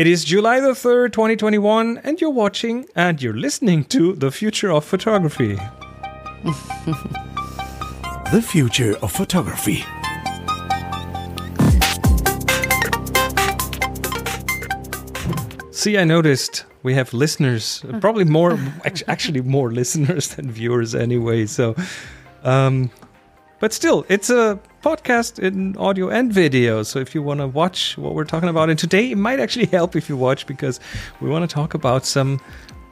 It is July the 3rd, 2021, and you're watching and you're listening to The Future of Photography. the Future of Photography. See, I noticed we have listeners, probably more, actually more listeners than viewers anyway. So, um, but still, it's a podcast in audio and video. So if you want to watch what we're talking about, and today it might actually help if you watch because we want to talk about some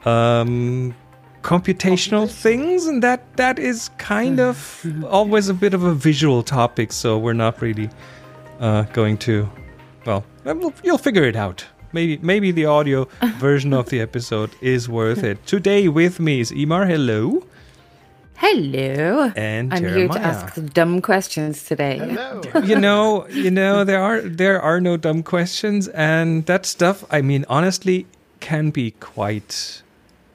um, computational things, and that that is kind of always a bit of a visual topic. So we're not really uh, going to. Well, you'll figure it out. Maybe maybe the audio version of the episode is worth it. Today with me is Eimear. Hello. Hello. And I'm Jeremiah. here to ask dumb questions today. Hello. you know, you know, there are there are no dumb questions, and that stuff. I mean, honestly, can be quite.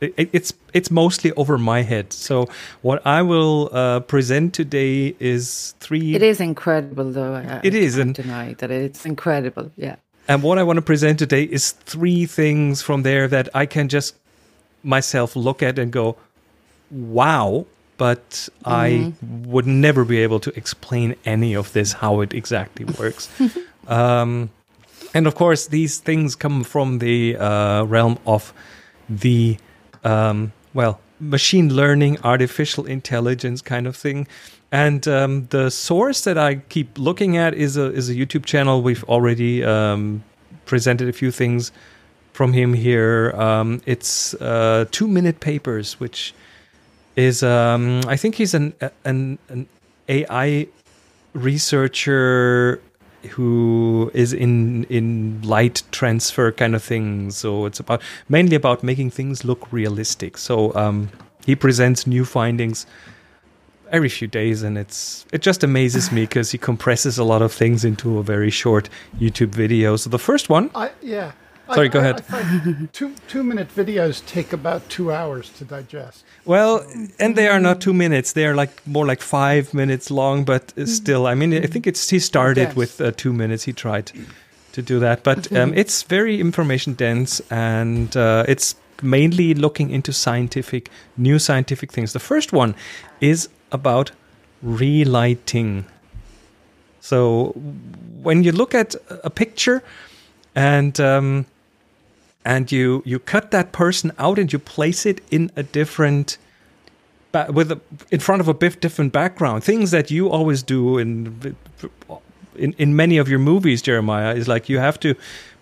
It, it's it's mostly over my head. So what I will uh, present today is three. It is incredible, though. I, It I is, can't and- deny that it's incredible. Yeah. And what I want to present today is three things from there that I can just myself look at and go, wow. But I would never be able to explain any of this, how it exactly works. um, and of course, these things come from the uh, realm of the, um, well, machine learning, artificial intelligence kind of thing. And um, the source that I keep looking at is a is a YouTube channel. We've already um, presented a few things from him here. Um, it's uh, two minute papers, which is um, I think he's an an an AI researcher who is in in light transfer kind of thing. So it's about mainly about making things look realistic. So um, he presents new findings every few days, and it's it just amazes me because he compresses a lot of things into a very short YouTube video. So the first one, I, yeah. Sorry, I, go I- ahead. Two two minute videos take about two hours to digest. Well, and they are not two minutes; they are like more like five minutes long. But uh, still, I mean, I think it's he started Yes. with uh, two minutes. He tried to do that, but um, it's very information dense, and uh, it's mainly looking into scientific, new scientific things. The first one is about relighting. So when you look at a picture and um, and you you cut that person out and you place it in a different ba- with a, in front of a bit different background things that you always do in in in many of your movies Jeremiah is like you have to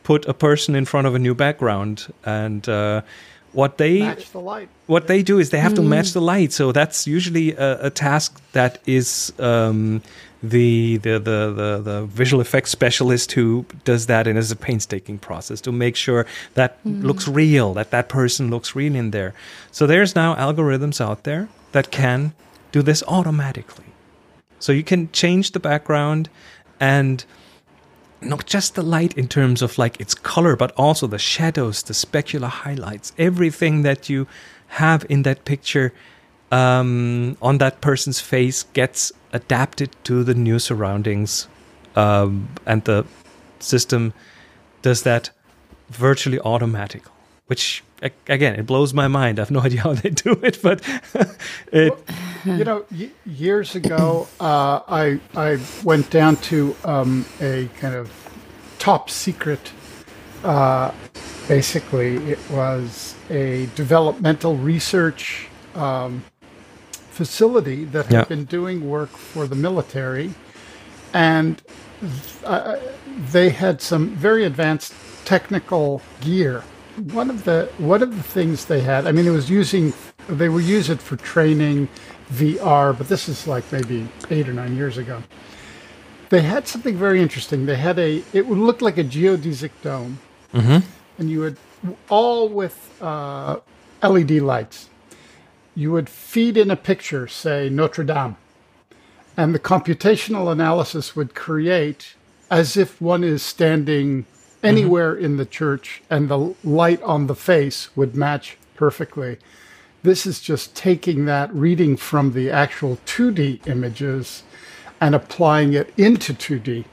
put a person in front of a new background and uh, what they Match the light. what they do is they have to match the light. So that's usually a, a task that is um, the, the the the the visual effects specialist who does that, and is a painstaking process to make sure that hmm. looks real, that that person looks real in there. So there's now algorithms out there that can do this automatically. So you can change the background and not just the light in terms of like its color, but also the shadows, the specular highlights, everything that you have in that picture um, on that person's face gets adapted to the new surroundings, um, and the system does that virtually automatically. Which again, it blows my mind. I have no idea how they do it, but it You know, y- years ago, uh, I I went down to um, a kind of top secret. Uh, basically, it was a developmental research um, facility that had Yeah. been doing work for the military, and uh, they had some very advanced technical gear. One of the one of the things they had, I mean, it was using they would use it for training VR, but this is like maybe eight or nine years ago. They had something very interesting. They had a it would look like a geodesic dome, and you would all with uh, LED lights. You would feed in a picture, say Notre Dame, and the computational analysis would create as if one is standing anywhere in the church and the light on the face would match perfectly. This is just taking that reading from the actual 2D images and applying it into 2D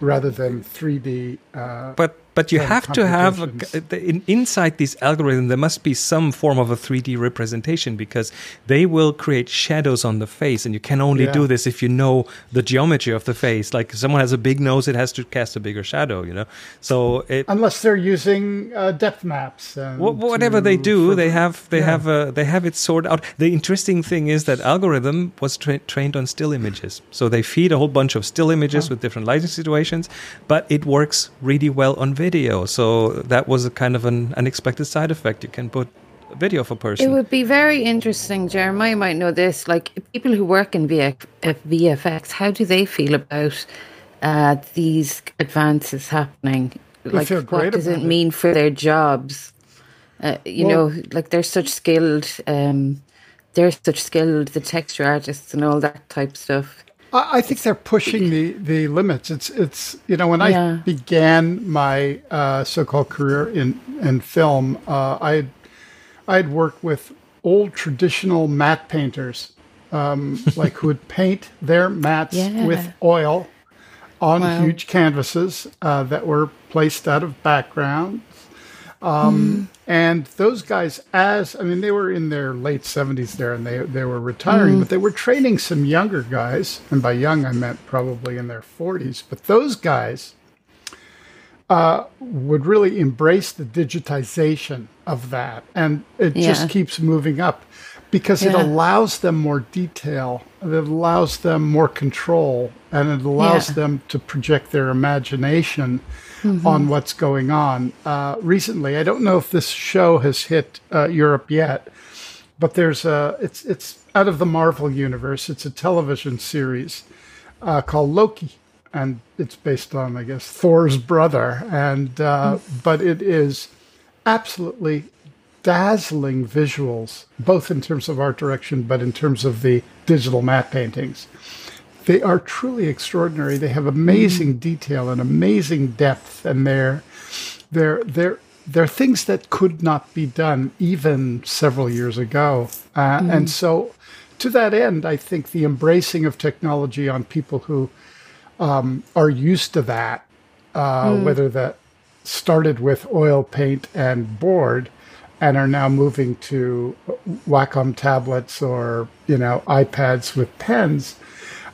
rather than 3D. Uh, but but you have to have a, in, inside this algorithm there must be some form of a 3d representation because they will create shadows on the face and you can only Yeah. do this if you know the geometry of the face like if someone has a big nose it has to cast a bigger shadow you know so it Unless they're using uh, depth maps. Whatever they do, they have they yeah. have uh, they have it sorted out. The interesting thing is that algorithm was tra- trained on still images, so they feed a whole bunch of still images with different lighting situations, but it works really well on video. So that was a kind of an unexpected side effect. You can put a video of a person. It would be very interesting. Jeremiah might know this. Like people who work in VF, VFX, how do they feel about uh, these advances happening? Like, what does it about it. mean for their jobs? Uh, you Well- know, like they're such skilled. Um, they're such skilled. The texture artists and all that type stuff. I I think they're pushing the, the limits. It's it's you know when I began my uh, so-called career in in film, uh, I I'd worked with old traditional matte painters, um, like who would paint their mattes Yeah. with oil on Wow. huge canvases uh, that were placed out of background. Um, And those guys, as I mean, they were in their late seventies there, and they they were retiring, but they were training some younger guys, and by young I meant probably in their forties. But those guys uh, would really embrace the digitization of that, and it Yeah. just keeps moving up because it allows them more detail, it allows them more control, and it allows Yeah. them to project their imagination on what's going on. Uh, recently, I don't know if this show has hit uh, Europe yet, but there's a it's it's out of the Marvel universe. It's a television series uh, called Loki, and it's based on I guess Thor's brother, and uh, but it is absolutely dazzling visuals, both in terms of art direction, but in terms of the digital matte paintings. They are truly extraordinary. They have amazing detail and amazing depth, and they're they're they're they're things that could not be done even several years ago. Uh, And so, to that end, I think the embracing of technology on people who um, are used to that, uh, whether that started with oil paint and board and are now moving to Wacom tablets or you know iPads with pens.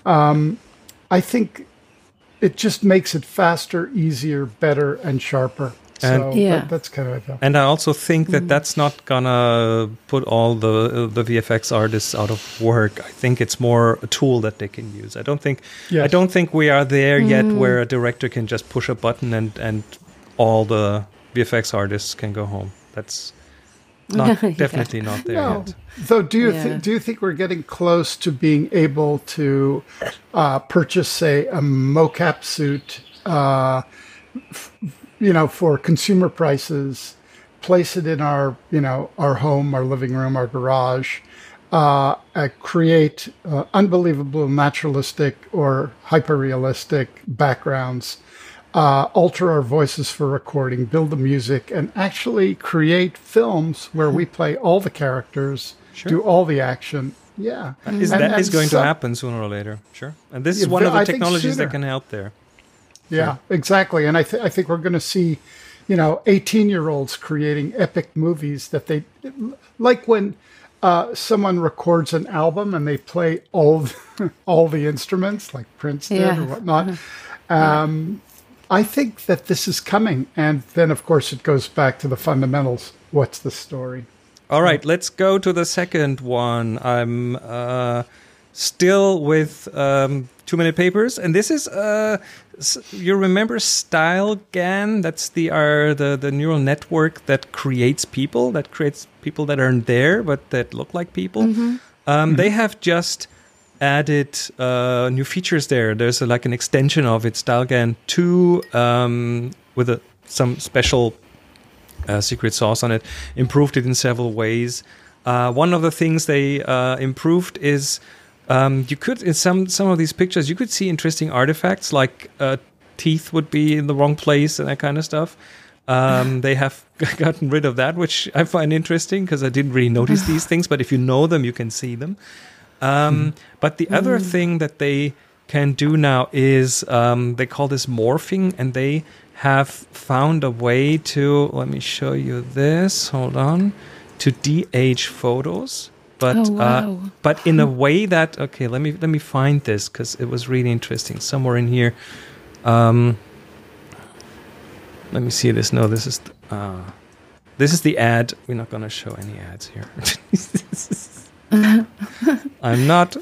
Um, I think it just makes it faster, easier, better, and sharper. And- so Yeah. that, that's kind of it. And I also think that that's not gonna put all the the VFX artists out of work. I think it's more a tool that they can use. I don't think I don't think we are there yet where a director can just push a button and and all the VFX artists can go home. That's not Yeah. definitely not there No. yet. Though, do you Yeah. thi- do you think we're getting close to being able to uh, purchase, say, a mocap suit, uh, f- you know, for consumer prices, place it in our, you know, our home, our living room, our garage, uh, uh, create uh, unbelievable naturalistic or hyper-realistic backgrounds, uh, alter our voices for recording, build the music, and actually create films where we play all the characters, do all the action. Yeah, Is, And- that and is going so- to happen sooner or later. Sure. And this is Yeah, one of the I technologies that can help there. Yeah, exactly. And I, th- I think we're going to see, you know, 18 year olds creating epic movies that they, like when uh, someone records an album and they play all, the, all the instruments, like Prince did Yeah. or whatnot. Um, I think that this is coming. And then, of course, it goes back to the fundamentals. What's the story? All right, let's go to the second one. I'm uh, still with um, Two Minute Papers, and this is uh, you remember StyleGAN? That's the uh, the the neural network that creates people, that creates people that aren't there but that look like people. Um, They have just added uh, new features there. There's a, like an extension of it, StyleGAN two, um, with a, some special uh, secret sauce on it. Improved it in several ways. Uh, one of the things they uh, improved is um, you could in some some of these pictures you could see interesting artifacts like uh, teeth would be in the wrong place and that kind of stuff. Um, they have gotten rid of that, which I find interesting because I didn't really notice these things. But if you know them, you can see them. Um, But the other thing that they can do now is um, they call this morphing, and they have found a way to. Let me show you this. Hold on. To de-age photos, but Oh, uh, but in a way that okay. Let me let me find this because it was really interesting somewhere in here. Um, let me see this. No, this is uh, this is the ad. We're not going to show any ads here. I'm not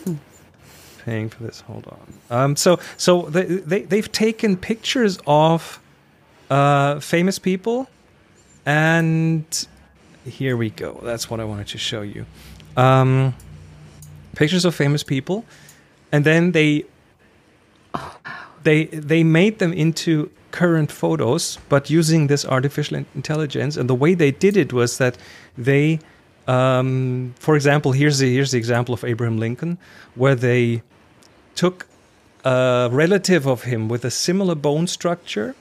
paying for this. Hold on. Um, so so they, they they've taken pictures of uh, famous people, and here we go. That's what I wanted to show you. Um, pictures of famous people, and then they they they made them into current photos, but using this artificial intelligence. And the way they did it was that they, um, for example, here's the here's the example of Abraham Lincoln, where they took a relative of him with a similar bone structure,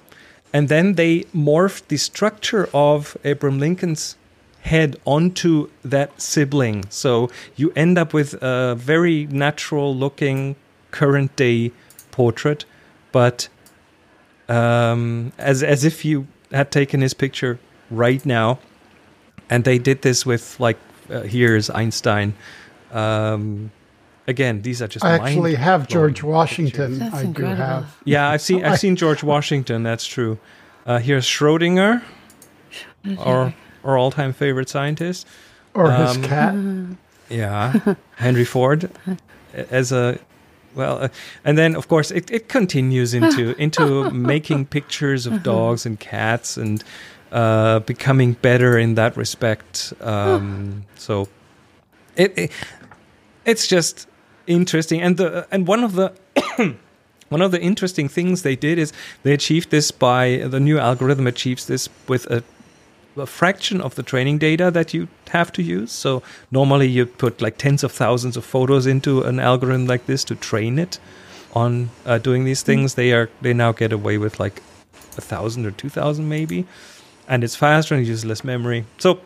and then they morphed the structure of Abraham Lincoln's head onto that sibling. So you end up with a very natural looking current day portrait, but um, as as if you had taken his picture right now, and they did this with like uh, here's Einstein. Um, again, these are just I actually have George Washington. That's I do incredible. have. Yeah, I've seen I've seen George Washington. That's true. Uh, here's Schrodinger, our our all time favorite scientist. Or his Um, cat. Yeah, Henry Ford as a well, uh, and then of course it, it continues into into making pictures of dogs and cats and uh, becoming better in that respect. Um, so it, it it's just interesting, and the and one of the one of the interesting things they did is they achieved this by the new algorithm achieves this with a a fraction of the training data that you have to use. So normally you put like tens of thousands of photos into an algorithm like this to train it on uh, doing these things. They are they now get away with like a thousand or two thousand maybe, and it's faster and uses less memory. So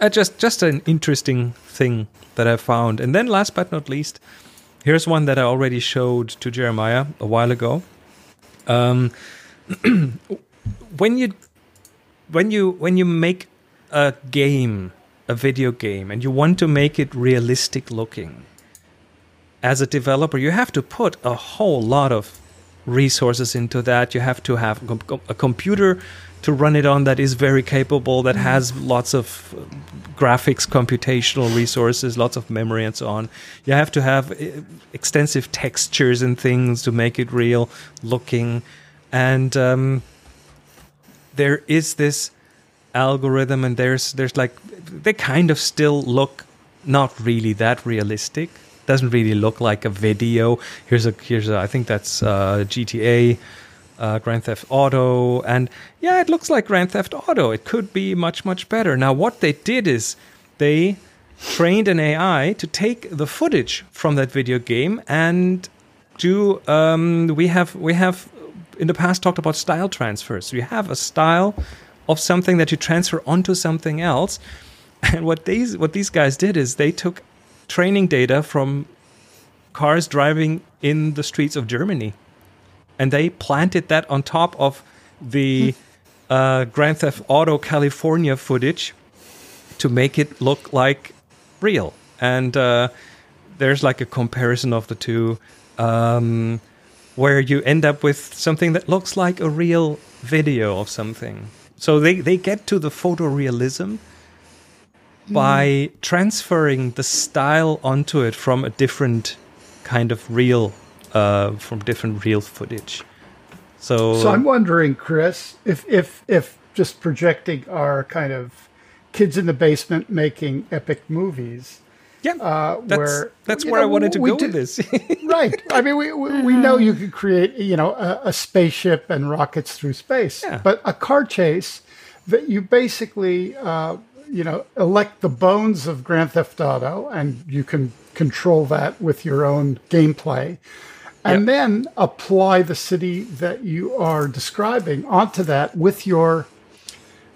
uh, just just an interesting thing that I found. And then last but not least, here's one that I already showed to Jeremiah a while ago. Um, when you when you when you make a game, a video game, and you want to make it realistic looking, as a developer, you have to put a whole lot of resources into that. You have to have a computer to run it on that is very capable, that has lots of uh, graphics, computational resources, lots of memory, and so on. You have to have uh, extensive textures and things to make it real looking, and um, there is this algorithm and there's there's like they kind of still look not really that realistic. Doesn't really look like a video. Here's a here's a i think that's uh, gta uh, grand theft auto and yeah it looks like grand theft auto it could be much much better now what they did is they trained an ai to take the footage from that video game and do um, we have we have in the past talked about style transfers. You have a style of something that you transfer onto something else. And what these what these guys did is they took training data from cars driving in the streets of Germany, and they planted that on top of the uh, Grand Theft Auto California footage to make it look like real. And uh, there's like a comparison of the two, um, where you end up with something that looks like a real video of something. So they, they get to the photorealism by transferring the style onto it from a different kind of real, uh, from different real footage. So, So I'm wondering, Chris, if if if just projecting our kind of kids in the basement making epic movies, yeah, uh, that's, where that's where know, I wanted to go with this. right? I mean, we we, we know you could create you know a, a spaceship and rockets through space, Yeah. but a car chase that you basically uh, you know elect the bones of Grand Theft Auto, and you can control that with your own gameplay. And Yep. then apply the city that you are describing onto that with your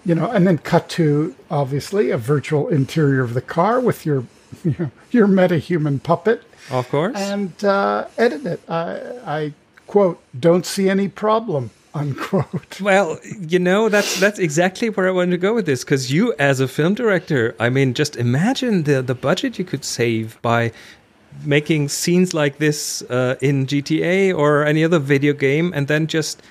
you know, and then cut to obviously a virtual interior of the car with your you know, your metahuman puppet of course. and uh, edit it. I, I quote, don't see any problem. unquote. Well, you know that's that's exactly where I wanted to go with this because you, as a film director, I mean, just imagine the the budget you could save by making scenes like this uh, in GTA or any other video game, and then just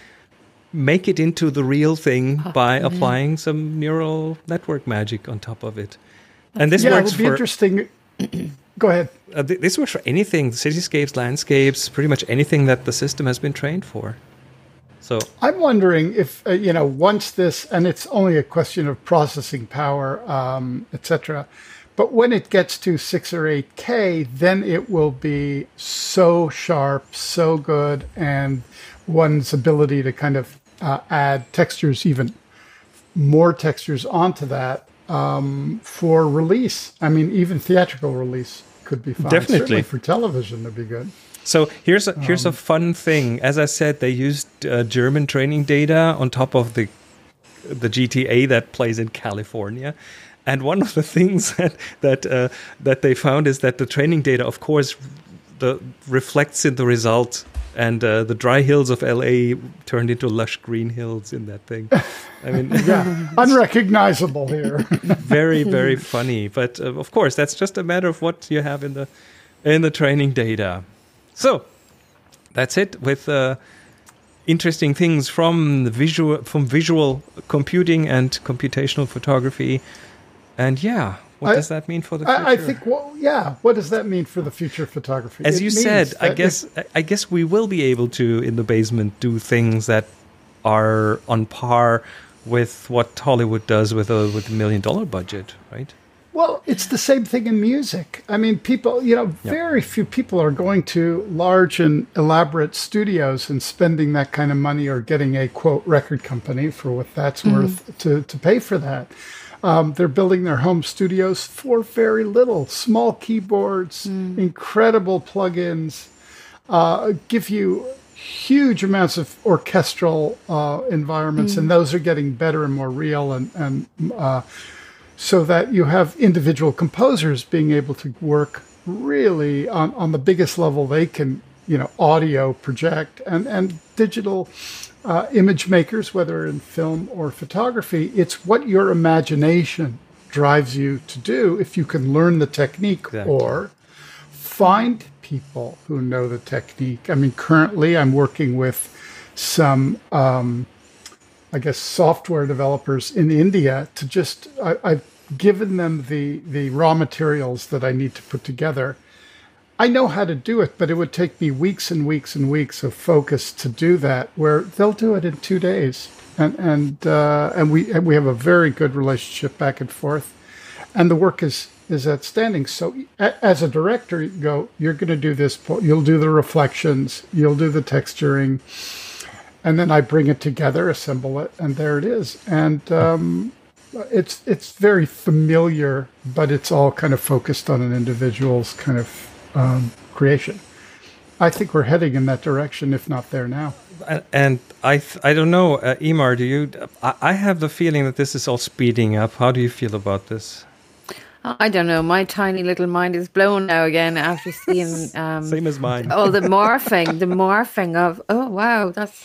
make it into the real thing Oh, by applying some neural network magic on top of it. And this yeah, it works would be for interesting. Go ahead. uh, th- this works for anything, cityscapes, landscapes, pretty much anything that the system has been trained for. So I'm wondering if uh, you know once this, and it's only a question of processing power, um, etc. But when it gets to six or eight K, then it will be so sharp, so good, and one's ability to kind of uh, add textures, even more textures onto that um, for release. I mean, even theatrical release could be fine. Definitely. Certainly for television, it'd be good. So here's a here's a fun thing. As I said, they used uh, German training data on top of the the GTA that plays in California. And one of the things that that uh, that they found is that the training data, of course, the reflects in the result. And uh, the dry hills of LA turned into lush green hills in that thing. I mean, Yeah, unrecognizable here. very very funny. But uh, of course, that's just a matter of what you have in the in the training data. So that's it with uh, interesting things from the visual from visual computing and computational photography. And yeah, what I- does that mean for the future? I, I think, well, yeah. What does that mean for the future of photography? as It you said, I guess I- I guess we will be able to in the basement do things that are on par with what Hollywood does with a with a million dollar budget, right? Well, it's the same thing in music. I mean, people, you know, very few people are going to large and elaborate studios and spending that kind of money or getting a quote record company for what that's mm-hmm. worth to, to pay for that. Um, they're building their home studios for very little small keyboards, incredible plugins, uh, give you huge amounts of orchestral uh, environments, and those are getting better and more real and, and uh, so that you have individual composers being able to work really on, on the biggest level they can, you know, audio project and, and digital uh, image makers, whether in film or photography. It's what your imagination drives you to do if you can learn the technique Exactly. or find people who know the technique. I mean, currently I'm working with some um, I guess software developers in India to just I, I've given them the the raw materials that I need to put together. I know how to do it, but it would take me weeks and weeks and weeks of focus to do that. Where they'll do it in two days, and and uh, and we and we have a very good relationship back and forth, and the work is is outstanding. So as a director, you go, you're going to do this. You'll do the reflections. You'll do the texturing and then I bring it together, assemble it, and there it is. And um, it's it's very familiar, but it's all kind of focused on an individual's kind of um, creation. I think we're heading in that direction, if not there now. And I th- I don't know, uh, Eimear, do you? I, I have the feeling that this is all speeding up. How do you feel about this? I don't know. My tiny little mind is blown now again after seeing um, Same as mine. all the morphing, the morphing of oh wow, that's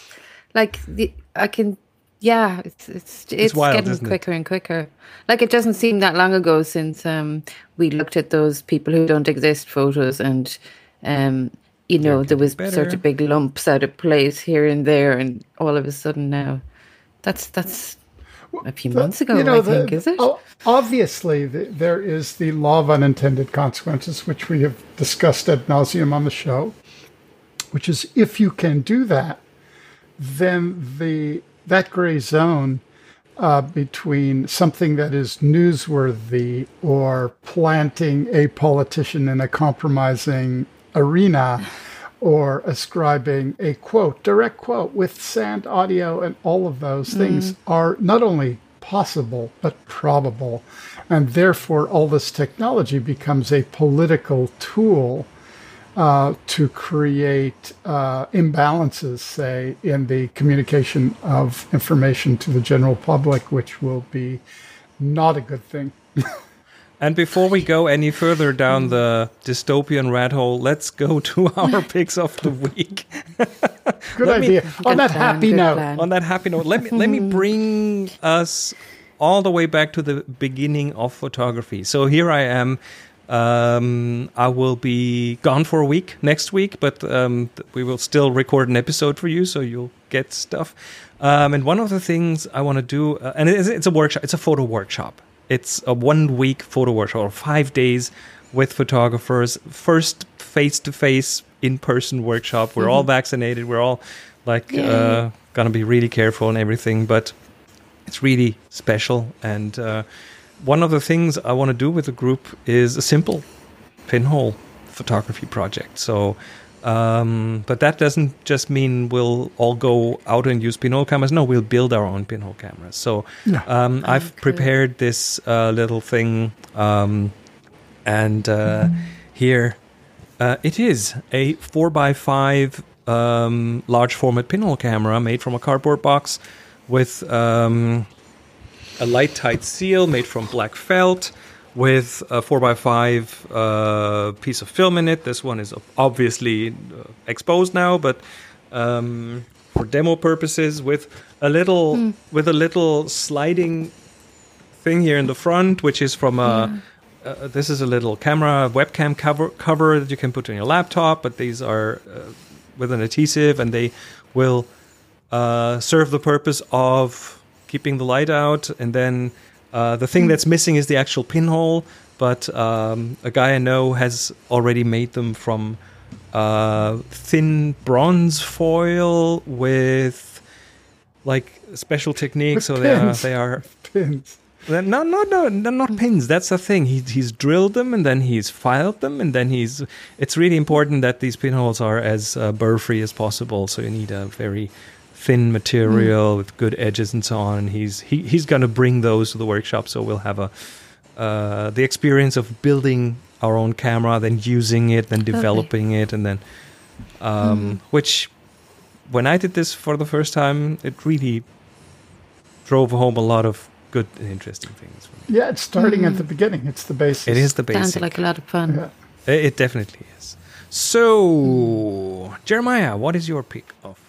like the I can yeah, it's it's it's, wild, getting isn't it? quicker and quicker. Like it doesn't seem that long ago since um we looked at those people who don't exist photos and um you know there was better. sort of big lumps out of place here and there and all of a sudden now that's that's a few months ago You know, I the- think is it? Obviously, the, there is the law of unintended consequences, which we have discussed ad nauseum on the show. Which is, if you can do that, then the that gray zone uh, between something that is newsworthy or planting a politician in a compromising arena or ascribing a quote, direct quote with sand audio and all of those things are not only possible but probable. And therefore, all this technology becomes a political tool uh, to create uh, imbalances, say, in the communication of information to the general public, which will be not a good thing. And before we go any further down the dystopian rat hole, let's go to our picks of the week. Good Let me- idea. On that plan, happy good note. plan. On that happy note, let me let me bring us all the way back to the beginning of photography. So here I am. Um, I will be gone for a week next week, but um, we will still record an episode for you, so you'll get stuff. Um, and one of the things I want to do, uh, and it's, it's a workshop, it's a photo workshop. It's a one week photo workshop, or five days with photographers. First face to face in person workshop. We're all vaccinated. We're all like uh, gonna be really careful and everything, but it's really special. And uh, one of the things I want to do with the group is a simple pinhole photography project. So, um, but that doesn't just mean we'll all go out and use pinhole cameras. No, we'll build our own pinhole cameras. So, Yeah. um, I've cool. prepared this uh, little thing, um, and uh, here uh, it is a four by five um, large format pinhole camera made from a cardboard box with um, a light tight seal made from black felt with a 4x5 uh, piece of film in it. This one is obviously uh, exposed now, but um, for demo purposes, with a little with a little sliding thing here in the front, which is from a. Uh, this is a little camera webcam cover cover that you can put on your laptop, but these are uh, with an adhesive, and they will uh, serve the purpose of keeping the light out. And then uh, the thing that's missing is the actual pinhole. But um, a guy I know has already made them from uh, thin bronze foil with like special techniques. So they are they are Pins. No, no, no, no, not pins. That's the thing. He, he's drilled them and then he's filed them and then he's. It's really important that these pinholes are as uh, burr free as possible. So you need a very thin material with good edges and so on. And he's he, he's going to bring those to the workshop. So we'll have a uh, the experience of building our own camera, then using it, then developing it, and then um, which when I did this for the first time, it really drove home a lot of good and interesting things for me. Yeah, it's starting at the beginning. It's the basis. It is the Sounds like a lot of fun. Yeah. It it definitely is. So, Jeremiah, what is your pick of the week?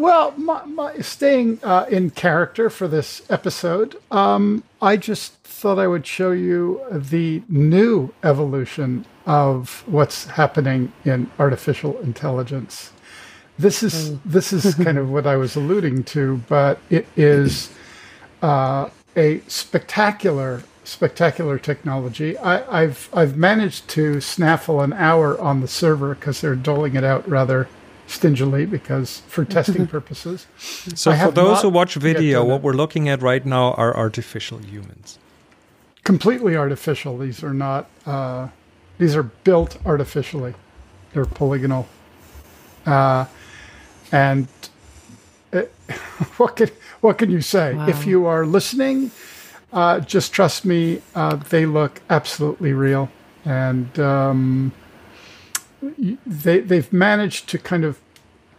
Well, my, my, staying uh, in character for this episode, um, I just thought I would show you the new evolution of what's happening in artificial intelligence. This is this is kind of what I was alluding to, but it is uh, a spectacular spectacular technology. I, I've I've managed to snaffle an hour on the server because they're doling it out rather stingily because for testing purposes. So, I for those who watch video, what it. we're looking at right now are artificial humans. completely artificial. These are not. Uh, these are built artificially. They're polygonal. Uh, and uh what can what can you say? If you are listening, uh, just trust me. Uh, they look absolutely real, and um, y- they they've managed to kind of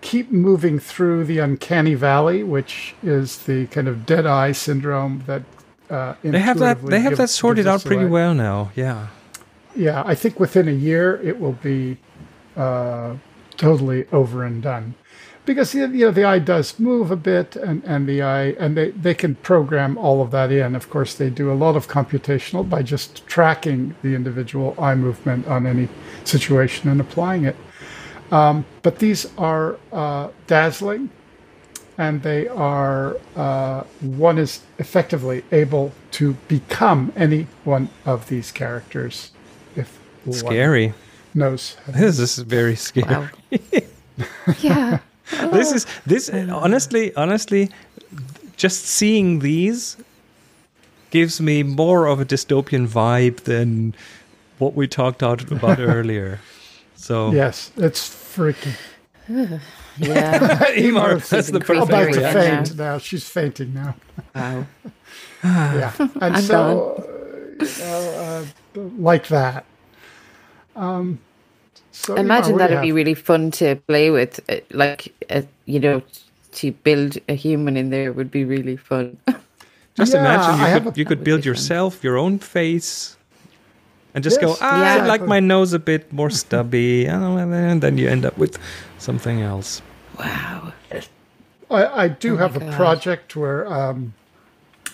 keep moving through the uncanny valley, which is the kind of dead eye syndrome that. Uh, They have that. They have give- that sorted out pretty away. well now. Yeah. Yeah, I think within a year it will be uh, totally over and done, because you know the eye does move a bit, and, and the eye and they, they can program all of that in. Of course, they do a lot of computational by just tracking the individual eye movement on any situation and applying it. Um, but these are uh, dazzling, and they are uh, one is effectively able to become any one of these characters if one Scary. knows. This is very scary. Wow. yeah. this is this honestly honestly just seeing these gives me more of a dystopian vibe than what we talked about earlier so Yes, it's freaky. Yeah. Eimear, She's that's the perfect About to Yeah. faint now. She's fainting now. Wow. Yeah, and I'm so uh, you know, uh, like that. Um, so imagine what do you that'd be really fun to play with. uh, Like, uh, you know, to build a human in there would be really fun. just Yeah, imagine you have could, a- you could build be fun. yourself your own face and just go, Yes, ah, I like exactly. my nose a bit more stubby, and then you end up with something else. Wow. I, I do Oh have a God. project where um,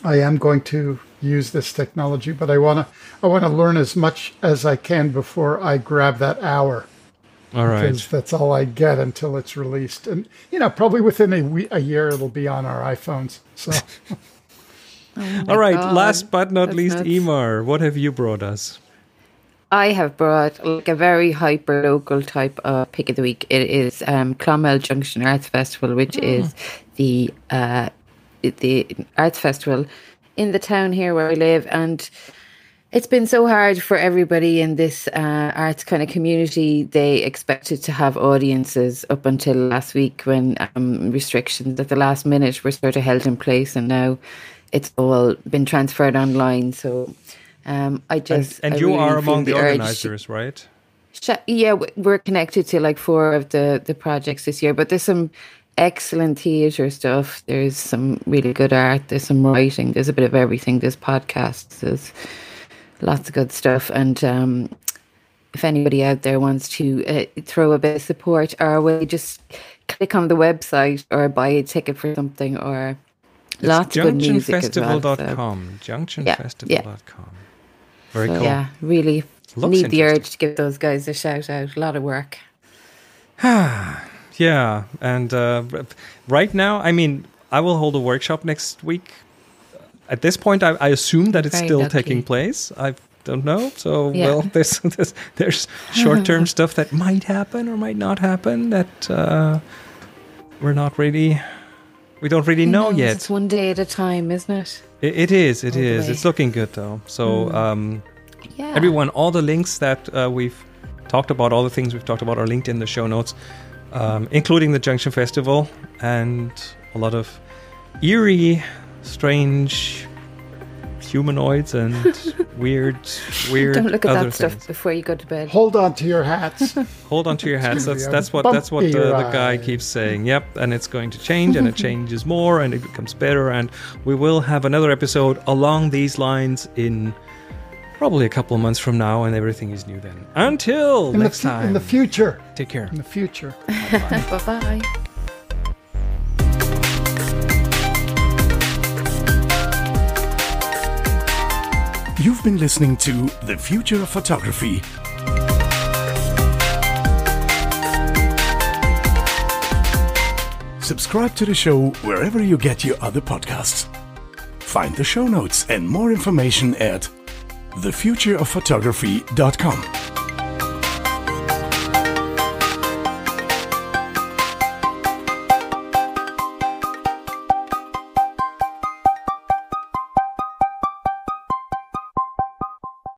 I am going to use this technology, but I want to I want to learn as much as I can before I grab that hour All right. because that's all I get until it's released. And you know, probably within a we- a year it'll be on our iPhones. So All right. God, Last but not that's least, nuts. Eimear, what have you brought us? I have brought like a very hyper local type of pick of the week. It is um, Clonmel Junction Arts Festival, which is the uh, the arts festival in the town here where we live, and it's been so hard for everybody in this uh, arts kind of community. They expected to have audiences up until last week when um, restrictions at the last minute were sort of held in place, and now it's all been transferred online. So. Um, I just and I you really are among the to- organizers, right? Sh- Yeah, we're connected to like four of the the projects this year, but there's some excellent theatre stuff. There's some really good art. There's some writing. There's a bit of everything. There's podcasts. There's lots of good stuff. And um, if anybody out there wants to uh, throw a bit of support our way, just click on the website or buy a ticket for something or lots of good music as well. so- Junctionfestival.com. yeah. Junctionfestival.com. Very so, cool. Yeah, really Looks need the urge to give those guys a shout out. A lot of work. Yeah, and uh, right now, I mean, I will hold a workshop next week. At this point, I, I assume that it's Very still lucky. taking place. I don't know. So, Yeah. well, there's there's, there's short-term stuff that might happen or might not happen that uh, we're not really, we don't really know knows? yet. It's one day at a time, isn't it? It, it is. It All is. It's looking good though. So, um, Yeah. everyone, all the links that uh, we've talked about, all the things we've talked about, are linked in the show notes, um, including the Junction Festival and a lot of eerie, strange humanoids and weird, weird Don't look at other that stuff before you go to bed. hold on to your hats. Hold on to your hats. That's that's what that's what the, the guy keeps saying. Yep, and it's going to change, and it changes more, and it becomes better, and we will have another episode along these lines in probably a couple of months from now, and everything is new then. Until In the, next fu- time, in the future. take care. In the future. bye bye. You've been listening to The Future of Photography. Subscribe to the show wherever you get your other podcasts. Find the show notes and more information at thefutureofphotography.com.